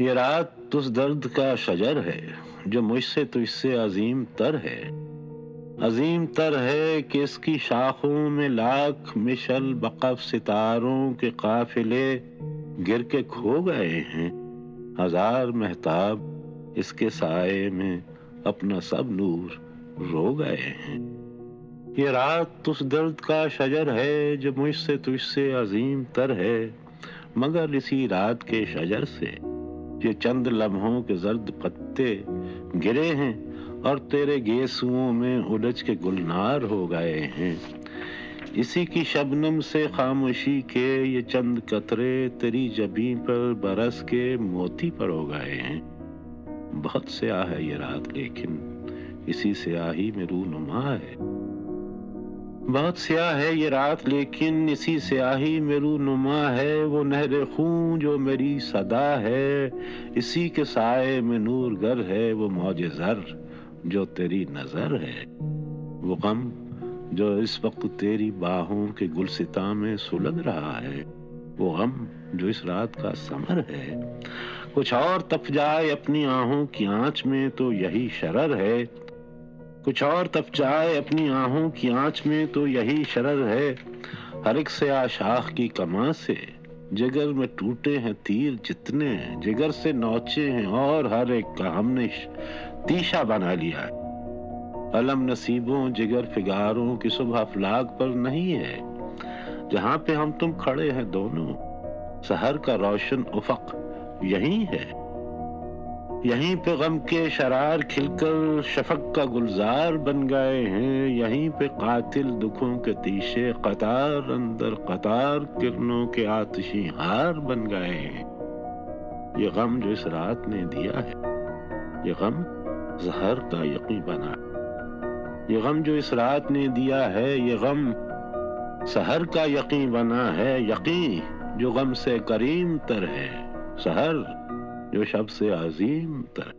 ये रात उस दर्द का शजर है, जो मुझसे तो इससे अजीम तर है। अजीम तर है कि इसकी शाखों में लाख मिशल बकफ सितारों के काफिले गिर के खो गए हैं। हज़ार महताब इसके साए में अपना सब नूर रो गए हैं। ये रात उस दर्द का शजर है, जो मुझसे तुझसे अजीम तर है, मगर इसी रात के शजर से ये चंद लम्हों के जर्द पत्ते गिरे हैं और तेरे गेसुओं में उलझ के गुलनार हो गए हैं। इसी की शबनम से खामोशी के ये चंद कतरे तेरी जबी पर बरस के मोती पर हो गए हैं। बहुत स्याह है ये रात, लेकिन इसी स्याही में रू नुमा है। बहुत स्याह है ये रात, लेकिन इसी स्याही मेरू नुमा है। वो नहर खून जो मेरी सदा है। इसी के साय में नूर गर है। वो मौज जर जो तेरी नज़र है। वो गम जो इस वक्त तेरी बाहों के गुलसिता में सुलग रहा है। वो गम जो इस रात का समर है। कुछ और तप जाए अपनी आहों की आँच में तो यही शरर है। कुछ और तप जाए अपनी आहों की आँच में तो यही शरर है, हर एक से आशाख की कमा से। जिगर में टूटे हैं तीर जितने जिगर से नौचे हैं और हर एक का हमने तीशा बना लिया है। अलम नसीबों जिगर फिगारों की सुबह फलाग पर नहीं है, जहाँ पे हम तुम खड़े हैं दोनों। शहर का रोशन उफक यही है। यहीं पे गम के शरार खिलकर शफक का गुलजार बन गए हैं। यहीं पे कातिल दुखों के तीशे कतार, अंदर कतार किरणों के आतिशी हार बन गए हैं। ये गम जो इस रात ने दिया है, ये गम जहर का यकीन बना ये गम जो इस रात ने दिया है, ये गम सहर का यकीन बना है। यकीन जो गम से करीम तर है सहर जो सबसे अजीम तर